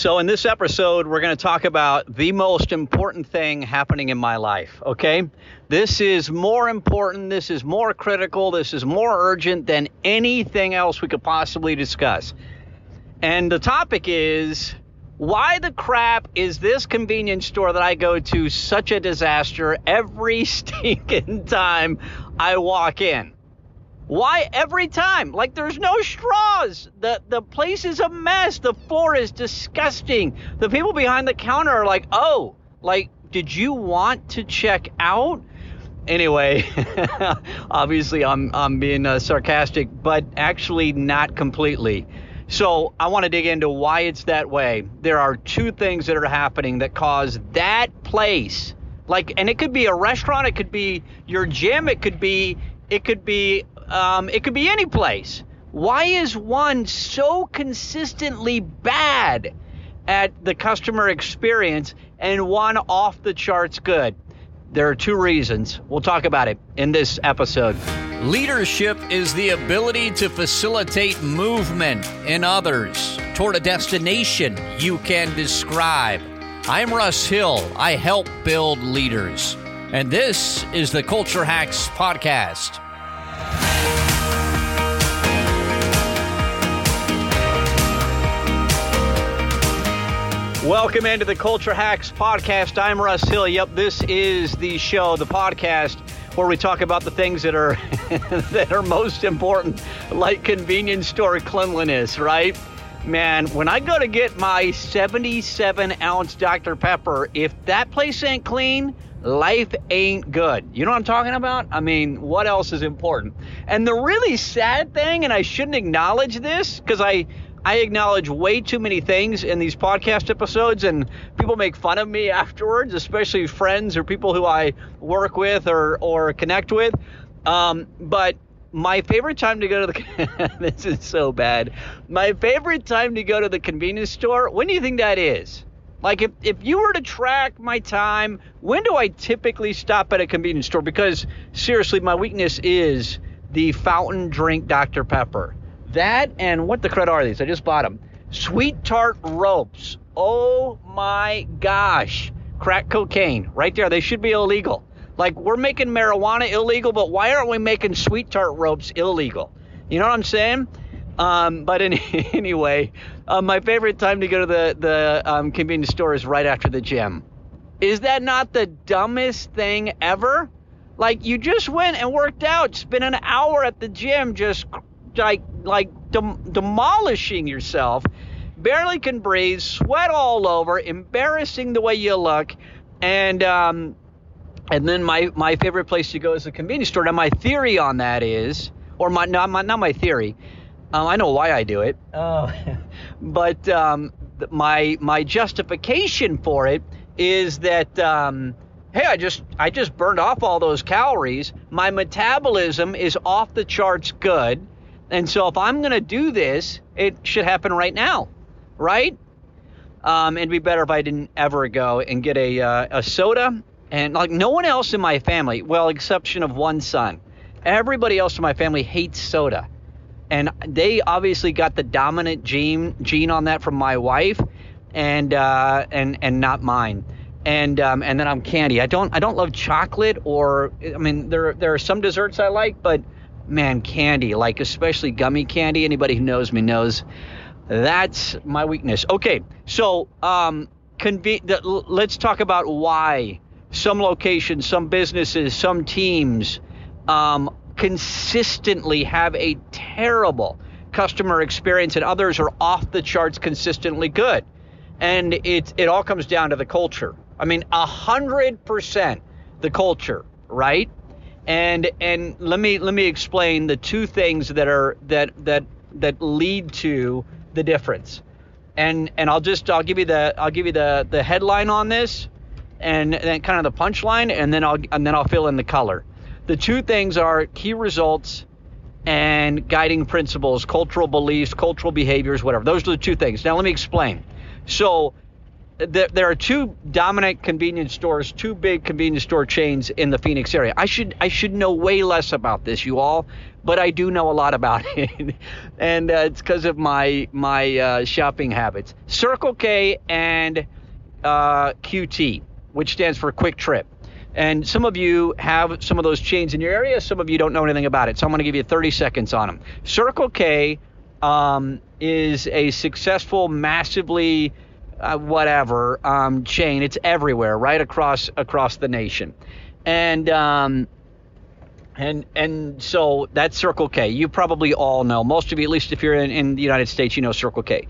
So, in this episode, we're going to talk about the most important thing happening in my life, okay? This is more important, this is more critical, this is more urgent than anything else we could possibly discuss. And the topic is why the crap is this convenience store that I go to such a disaster every stinking time I walk in? Why every time? Like there's no straws. The the place is a mess. The floor is disgusting. The people behind the counter are like, "Oh, like did you want to check out?" Anyway, obviously I'm I'm being uh, sarcastic, but actually not completely. So I want to dig into why it's that way. There are two things that are happening that cause that place, like, and it could be a restaurant, it could be your gym, it could be, it could be um, it could be any place. Why is one so consistently bad at the customer experience and one off the charts good? There are two reasons. We'll talk about it in this episode. Leadership is the ability to facilitate movement in others toward a destination you can describe. I'm Russ Hill. I help build leaders. And this is the Culture Hacks Podcast. Welcome into the Culture Hacks podcast. I'm Russ Hill. Yep, this is the show, the podcast where we talk about the things that are that are most important, like convenience store cleanliness, right? Man, when I go to get my 77 ounce Dr. Pepper, if that place ain't clean, life ain't good. You know what I'm talking about? I mean, what else is important? And the really sad thing, and I shouldn't acknowledge this because I I acknowledge way too many things in these podcast episodes, and people make fun of me afterwards, especially friends or people who I work with or, or connect with. Um, but my favorite time to go to the this is so bad. My favorite time to go to the convenience store. When do you think that is? Like if, if you were to track my time, when do I typically stop at a convenience store? Because seriously, my weakness is the fountain drink Dr. Pepper. That and what the crud are these? I just bought them. Sweet tart ropes. Oh my gosh. Crack cocaine right there. They should be illegal. Like we're making marijuana illegal, but why aren't we making sweet tart ropes illegal? You know what I'm saying? Um, but in, anyway, uh, my favorite time to go to the the um, convenience store is right after the gym. Is that not the dumbest thing ever? Like you just went and worked out, spent an hour at the gym just like like dem- demolishing yourself, barely can breathe, sweat all over, embarrassing the way you look, and um, and then my my favorite place to go is the convenience store. Now my theory on that is, or my not my not my theory. Um, I know why I do it. Oh. but um, my my justification for it is that um, hey, I just I just burned off all those calories. My metabolism is off the charts good. And so if I'm going to do this, it should happen right now, right? Um, it'd be better if I didn't ever go and get a, uh, a soda. And like no one else in my family, well, exception of one son, everybody else in my family hates soda. And they obviously got the dominant gene gene on that from my wife, and uh, and and not mine. And um, and then I'm candy. I don't I don't love chocolate or I mean there there are some desserts I like, but man, candy, like especially gummy candy. Anybody who knows me knows that's my weakness. Okay, so um, conve- let's talk about why some locations, some businesses, some teams um, consistently have a terrible customer experience, and others are off the charts consistently good. And it it all comes down to the culture. I mean, a hundred percent the culture, right? And and let me let me explain the two things that are that that that lead to the difference. And and I'll just I'll give you the I'll give you the the headline on this and then kind of the punchline and then I'll and then I'll fill in the color. The two things are key results and guiding principles cultural beliefs cultural behaviors whatever. Those are the two things. Now let me explain. So there, there are two dominant convenience stores, two big convenience store chains in the Phoenix area. I should I should know way less about this, you all, but I do know a lot about it, and uh, it's because of my my uh, shopping habits. Circle K and uh, QT, which stands for Quick Trip. And some of you have some of those chains in your area. Some of you don't know anything about it. So I'm going to give you 30 seconds on them. Circle K um, is a successful, massively uh, whatever um, chain. It's everywhere, right across across the nation, and um, and and so that's Circle K. You probably all know. Most of you, at least if you're in, in the United States, you know Circle K.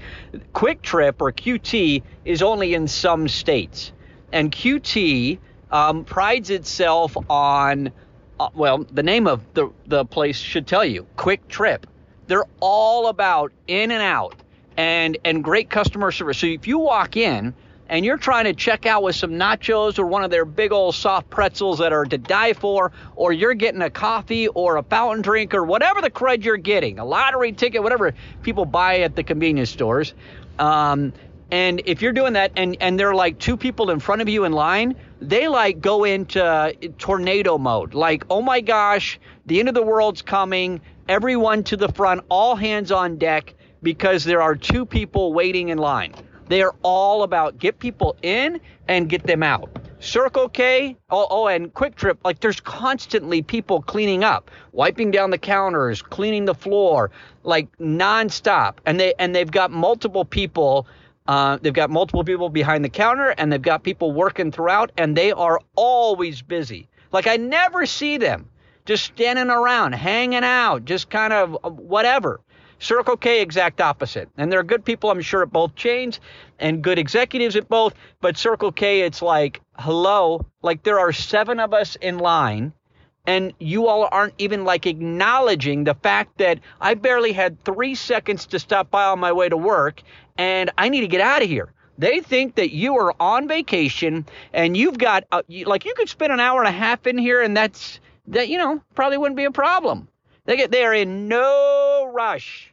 Quick Trip or QT is only in some states, and QT um, prides itself on. Uh, well, the name of the the place should tell you. Quick Trip. They're all about in and out and and great customer service. So if you walk in and you're trying to check out with some nachos or one of their big old soft pretzels that are to die for, or you're getting a coffee or a fountain drink or whatever the crud you're getting, a lottery ticket, whatever people buy at the convenience stores. Um, and if you're doing that and, and there are like two people in front of you in line, they like go into tornado mode. Like, oh my gosh, the end of the world's coming. Everyone to the front, all hands on deck because there are two people waiting in line. They are all about get people in and get them out. Circle K, oh, oh, and Quick Trip, like there's constantly people cleaning up, wiping down the counters, cleaning the floor, like nonstop. And they and they've got multiple people. Uh, they've got multiple people behind the counter, and they've got people working throughout, and they are always busy. Like I never see them just standing around, hanging out, just kind of uh, whatever. Circle K, exact opposite. And there are good people, I'm sure, at both chains and good executives at both. But Circle K, it's like, hello, like there are seven of us in line. And you all aren't even like acknowledging the fact that I barely had three seconds to stop by on my way to work and I need to get out of here. They think that you are on vacation and you've got, uh, like, you could spend an hour and a half in here and that's, that, you know, probably wouldn't be a problem. They get, they are in no rush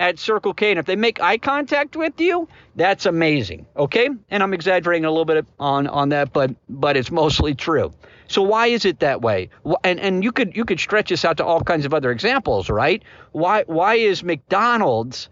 at Circle K. And if they make eye contact with you, that's amazing. Okay? And I'm exaggerating a little bit on, on that, but but it's mostly true. So why is it that way? And and you could you could stretch this out to all kinds of other examples, right? Why why is McDonald's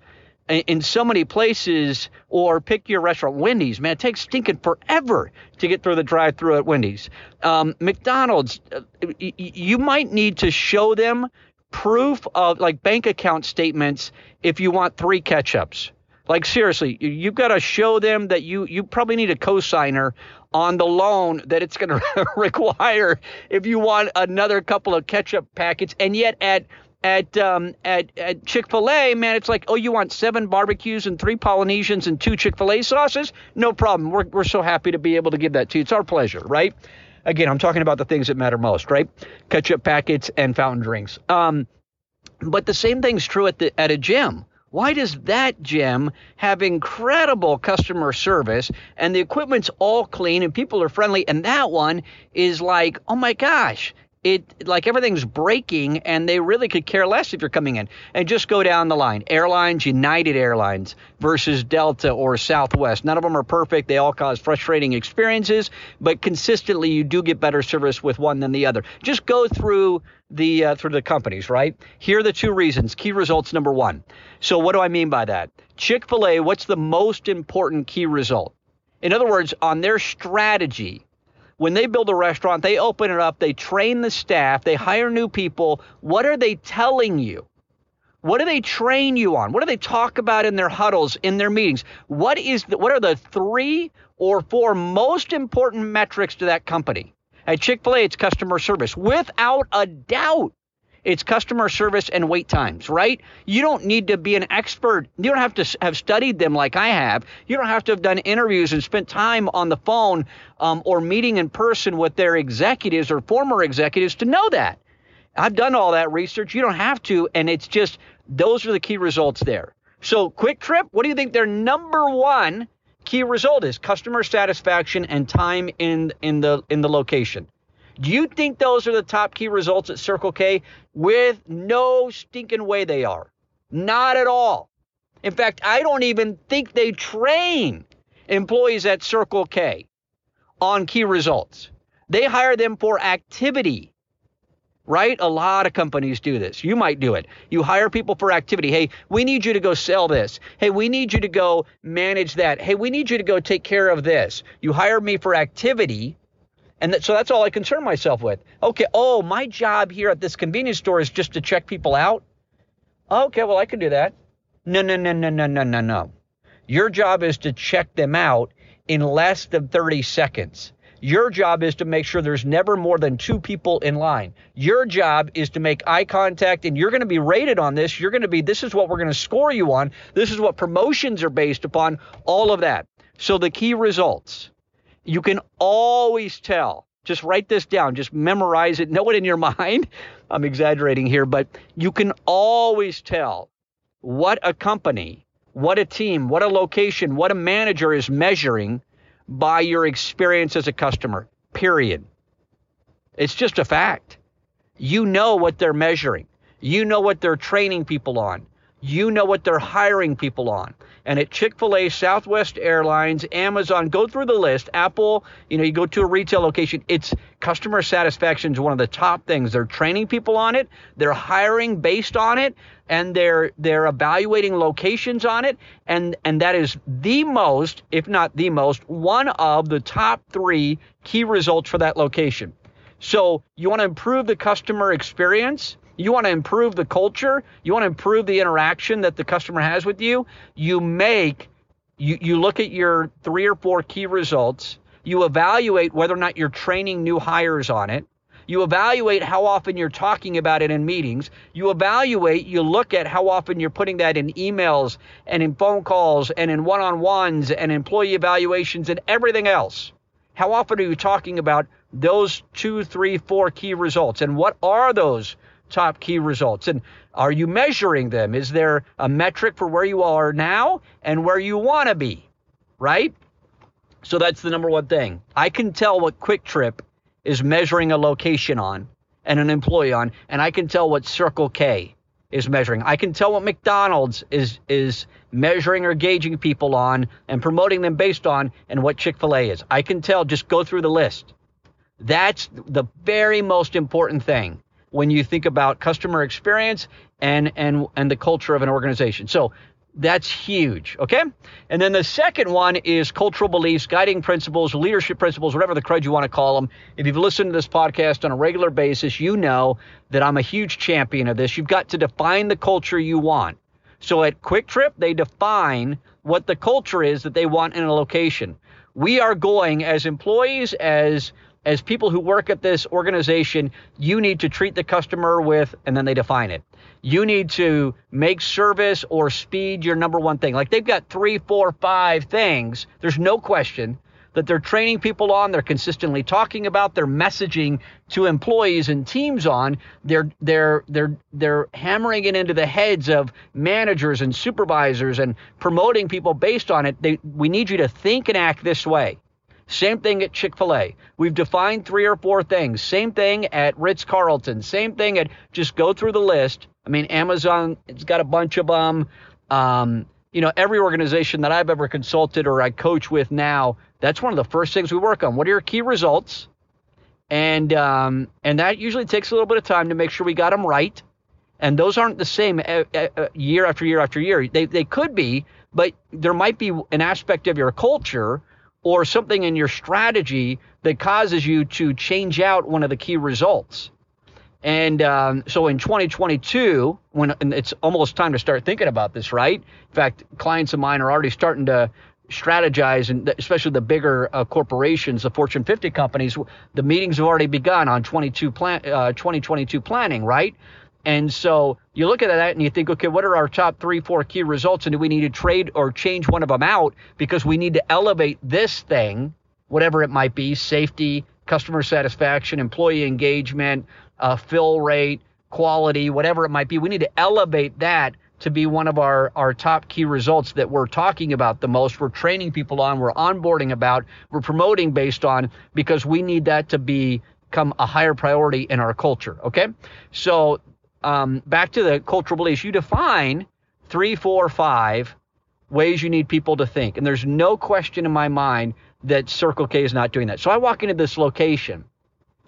in so many places, or pick your restaurant, Wendy's, man, it takes stinking forever to get through the drive through at Wendy's. Um, McDonald's, uh, you might need to show them proof of like bank account statements if you want three ketchups. Like seriously, you've got to show them that you you probably need a cosigner on the loan that it's going to require if you want another couple of ketchup packets. And yet at at um, at, at Chick Fil A, man, it's like, oh, you want seven barbecues and three Polynesians and two Chick Fil A sauces? No problem. We're we're so happy to be able to give that to you. It's our pleasure, right? Again, I'm talking about the things that matter most, right? Ketchup packets and fountain drinks. Um, but the same thing's true at the at a gym. Why does that gym have incredible customer service and the equipment's all clean and people are friendly and that one is like, "Oh my gosh, it like everything's breaking and they really could care less if you're coming in. And just go down the line. Airlines united airlines versus delta or southwest. None of them are perfect. They all cause frustrating experiences but consistently you do get better service with one than the other. Just go through the uh, through the companies right? Here are the two reasons. Key results number one. So what do i mean by that? Chick-fil-a what's the most important key result? In other words on their strategy when they build a restaurant, they open it up, they train the staff, they hire new people. What are they telling you? What do they train you on? What do they talk about in their huddles, in their meetings? What is the, what are the three or four most important metrics to that company? At Chick-fil-A, it's customer service. Without a doubt, it's customer service and wait times, right? You don't need to be an expert. You don't have to have studied them like I have. You don't have to have done interviews and spent time on the phone um, or meeting in person with their executives or former executives to know that. I've done all that research. You don't have to. And it's just those are the key results there. So, Quick Trip, what do you think their number one key result is? Customer satisfaction and time in in the in the location. Do you think those are the top key results at Circle K? With no stinking way they are. Not at all. In fact, I don't even think they train employees at Circle K on key results. They hire them for activity, right? A lot of companies do this. You might do it. You hire people for activity. Hey, we need you to go sell this. Hey, we need you to go manage that. Hey, we need you to go take care of this. You hire me for activity. And that, so that's all I concern myself with. Okay, oh, my job here at this convenience store is just to check people out. Okay, well, I can do that. No, no, no, no, no, no, no, no. Your job is to check them out in less than 30 seconds. Your job is to make sure there's never more than two people in line. Your job is to make eye contact, and you're going to be rated on this. You're going to be, this is what we're going to score you on. This is what promotions are based upon, all of that. So the key results, you can always tell. Just write this down, just memorize it, know it in your mind. I'm exaggerating here, but you can always tell what a company, what a team, what a location, what a manager is measuring by your experience as a customer, period. It's just a fact. You know what they're measuring. You know what they're training people on. You know what they're hiring people on. And at Chick fil A, Southwest Airlines, Amazon, go through the list. Apple, you know, you go to a retail location, it's customer satisfaction is one of the top things. They're training people on it, they're hiring based on it, and they're they're evaluating locations on it. And and that is the most, if not the most, one of the top three key results for that location. So you want to improve the customer experience you want to improve the culture, you want to improve the interaction that the customer has with you, you make you, you look at your three or four key results, you evaluate whether or not you're training new hires on it. You evaluate how often you're talking about it in meetings. You evaluate, you look at how often you're putting that in emails and in phone calls and in one on ones and employee evaluations and everything else. How often are you talking about those two, three, four key results? And what are those top key results? And are you measuring them? Is there a metric for where you are now and where you want to be? Right? So that's the number one thing. I can tell what Quick Trip is measuring a location on and an employee on, and I can tell what Circle K is measuring. I can tell what McDonald's is is measuring or gauging people on and promoting them based on and what Chick-fil-A is. I can tell just go through the list. That's the very most important thing when you think about customer experience and and and the culture of an organization. So that's huge. Okay. And then the second one is cultural beliefs, guiding principles, leadership principles, whatever the crud you want to call them. If you've listened to this podcast on a regular basis, you know that I'm a huge champion of this. You've got to define the culture you want. So at Quick Trip, they define what the culture is that they want in a location. We are going as employees, as as people who work at this organization, you need to treat the customer with, and then they define it. You need to make service or speed your number one thing. Like they've got three, four, five things. There's no question that they're training people on, they're consistently talking about, they're messaging to employees and teams on, they're they're they're they're hammering it into the heads of managers and supervisors and promoting people based on it. They, we need you to think and act this way. Same thing at Chick fil A. We've defined three or four things. Same thing at Ritz Carlton. Same thing at just go through the list. I mean, Amazon, it's got a bunch of them. Um, you know, every organization that I've ever consulted or I coach with now, that's one of the first things we work on. What are your key results? And um, and that usually takes a little bit of time to make sure we got them right. And those aren't the same year after year after year. They they could be, but there might be an aspect of your culture or something in your strategy that causes you to change out one of the key results. And um, so in 2022, when it's almost time to start thinking about this, right? In fact, clients of mine are already starting to strategize, and especially the bigger uh, corporations, the Fortune 50 companies. The meetings have already begun on 22 plan, uh, 2022 planning, right? And so you look at that and you think, okay, what are our top three, four key results? And do we need to trade or change one of them out because we need to elevate this thing, whatever it might be safety, customer satisfaction, employee engagement, uh, fill rate, quality, whatever it might be. We need to elevate that to be one of our, our top key results that we're talking about the most. We're training people on, we're onboarding about, we're promoting based on, because we need that to become a higher priority in our culture. Okay. So um, back to the cultural beliefs, you define three, four, five ways you need people to think. And there's no question in my mind that Circle K is not doing that. So I walk into this location,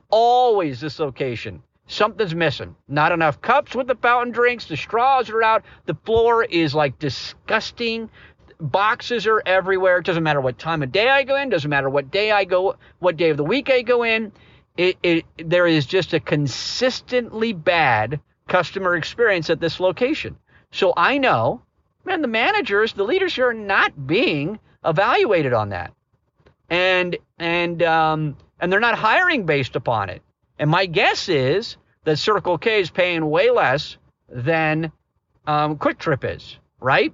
always this location. Something's missing. Not enough cups with the fountain drinks. The straws are out. The floor is like disgusting. Boxes are everywhere. It doesn't matter what time of day I go in. Doesn't matter what day I go, what day of the week I go in. It, it there is just a consistently bad customer experience at this location. So I know, man, the managers, the leaders here are not being evaluated on that and and um, and they're not hiring based upon it. And my guess is that Circle K is paying way less than um, Quick Trip is, right?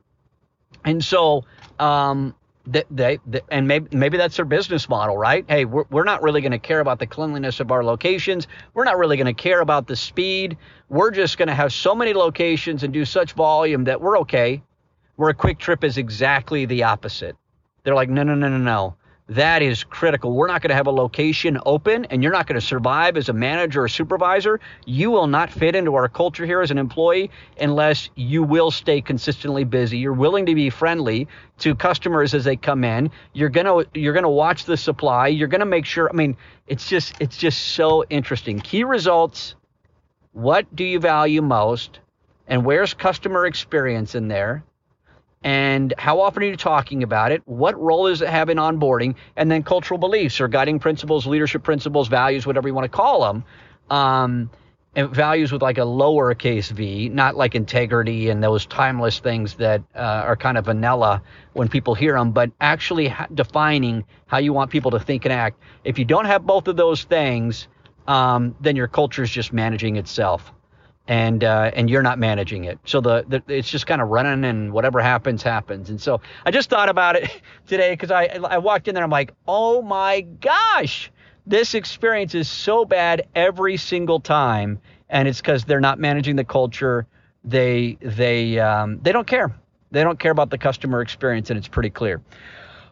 And so um, they, they, they, and maybe maybe that's their business model, right? Hey, we're, we're not really going to care about the cleanliness of our locations. We're not really going to care about the speed. We're just going to have so many locations and do such volume that we're okay. Where a quick Trip is exactly the opposite. They're like, no, no, no, no, no. That is critical. We're not going to have a location open and you're not going to survive as a manager or supervisor. You will not fit into our culture here as an employee unless you will stay consistently busy. You're willing to be friendly to customers as they come in. You're going to you're going to watch the supply. You're going to make sure I mean, it's just it's just so interesting. Key results, what do you value most? And where's customer experience in there? And how often are you talking about it? What role does it have in onboarding? And then cultural beliefs or guiding principles, leadership principles, values, whatever you want to call them. Um, and values with like a lowercase v, not like integrity and those timeless things that uh, are kind of vanilla when people hear them, but actually ha- defining how you want people to think and act. If you don't have both of those things, um, then your culture is just managing itself and uh, and you're not managing it. So the, the it's just kind of running, and whatever happens, happens. And so I just thought about it today because I I walked in there, I'm like, oh my gosh, this experience is so bad every single time, and it's because they're not managing the culture. They they um, they don't care. They don't care about the customer experience, and it's pretty clear.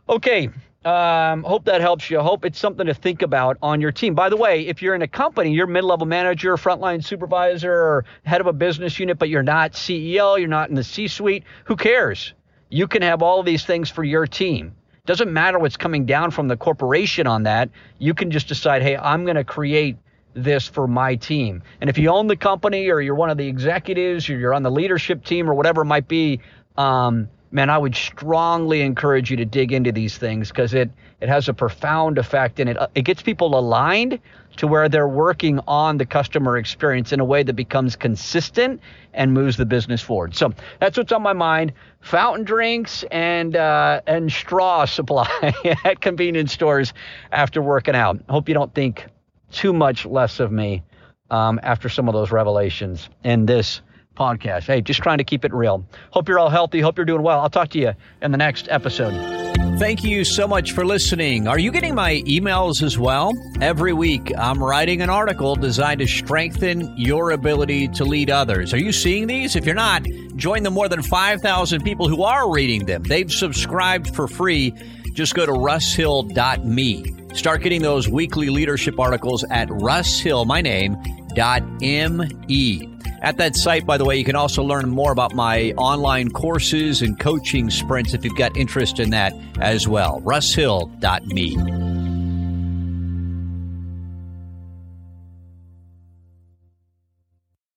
Okay, um, hope that helps you. Hope it's something to think about on your team. By the way, if you're in a company, you're mid-level manager, frontline supervisor, or head of a business unit, but you're not CEO, you're not in the C-suite. Who cares? You can have all these things for your team. Doesn't matter what's coming down from the corporation on that. You can just decide, hey, I'm going to create this for my team. And if you own the company, or you're one of the executives, or you're on the leadership team, or whatever it might be. Um, man, I would strongly encourage you to dig into these things because it it has a profound effect and it it gets people aligned to where they're working on the customer experience in a way that becomes consistent and moves the business forward. So that's what's on my mind: fountain drinks and uh, and straw supply at convenience stores after working out. Hope you don't think too much less of me um, after some of those revelations in this podcast. Hey, just trying to keep it real. Hope you're all healthy. Hope you're doing well. I'll talk to you in the next episode. Thank you so much for listening. Are you getting my emails as well? Every week, I'm writing an article designed to strengthen your ability to lead others. Are you seeing these? If you're not, join the more than 5,000 people who are reading them. They've subscribed for free. Just go to russhill.me. Start getting those weekly leadership articles at russhill, At that site, by the way, you can also learn more about my online courses and coaching sprints if you've got interest in that as well. russhill.me.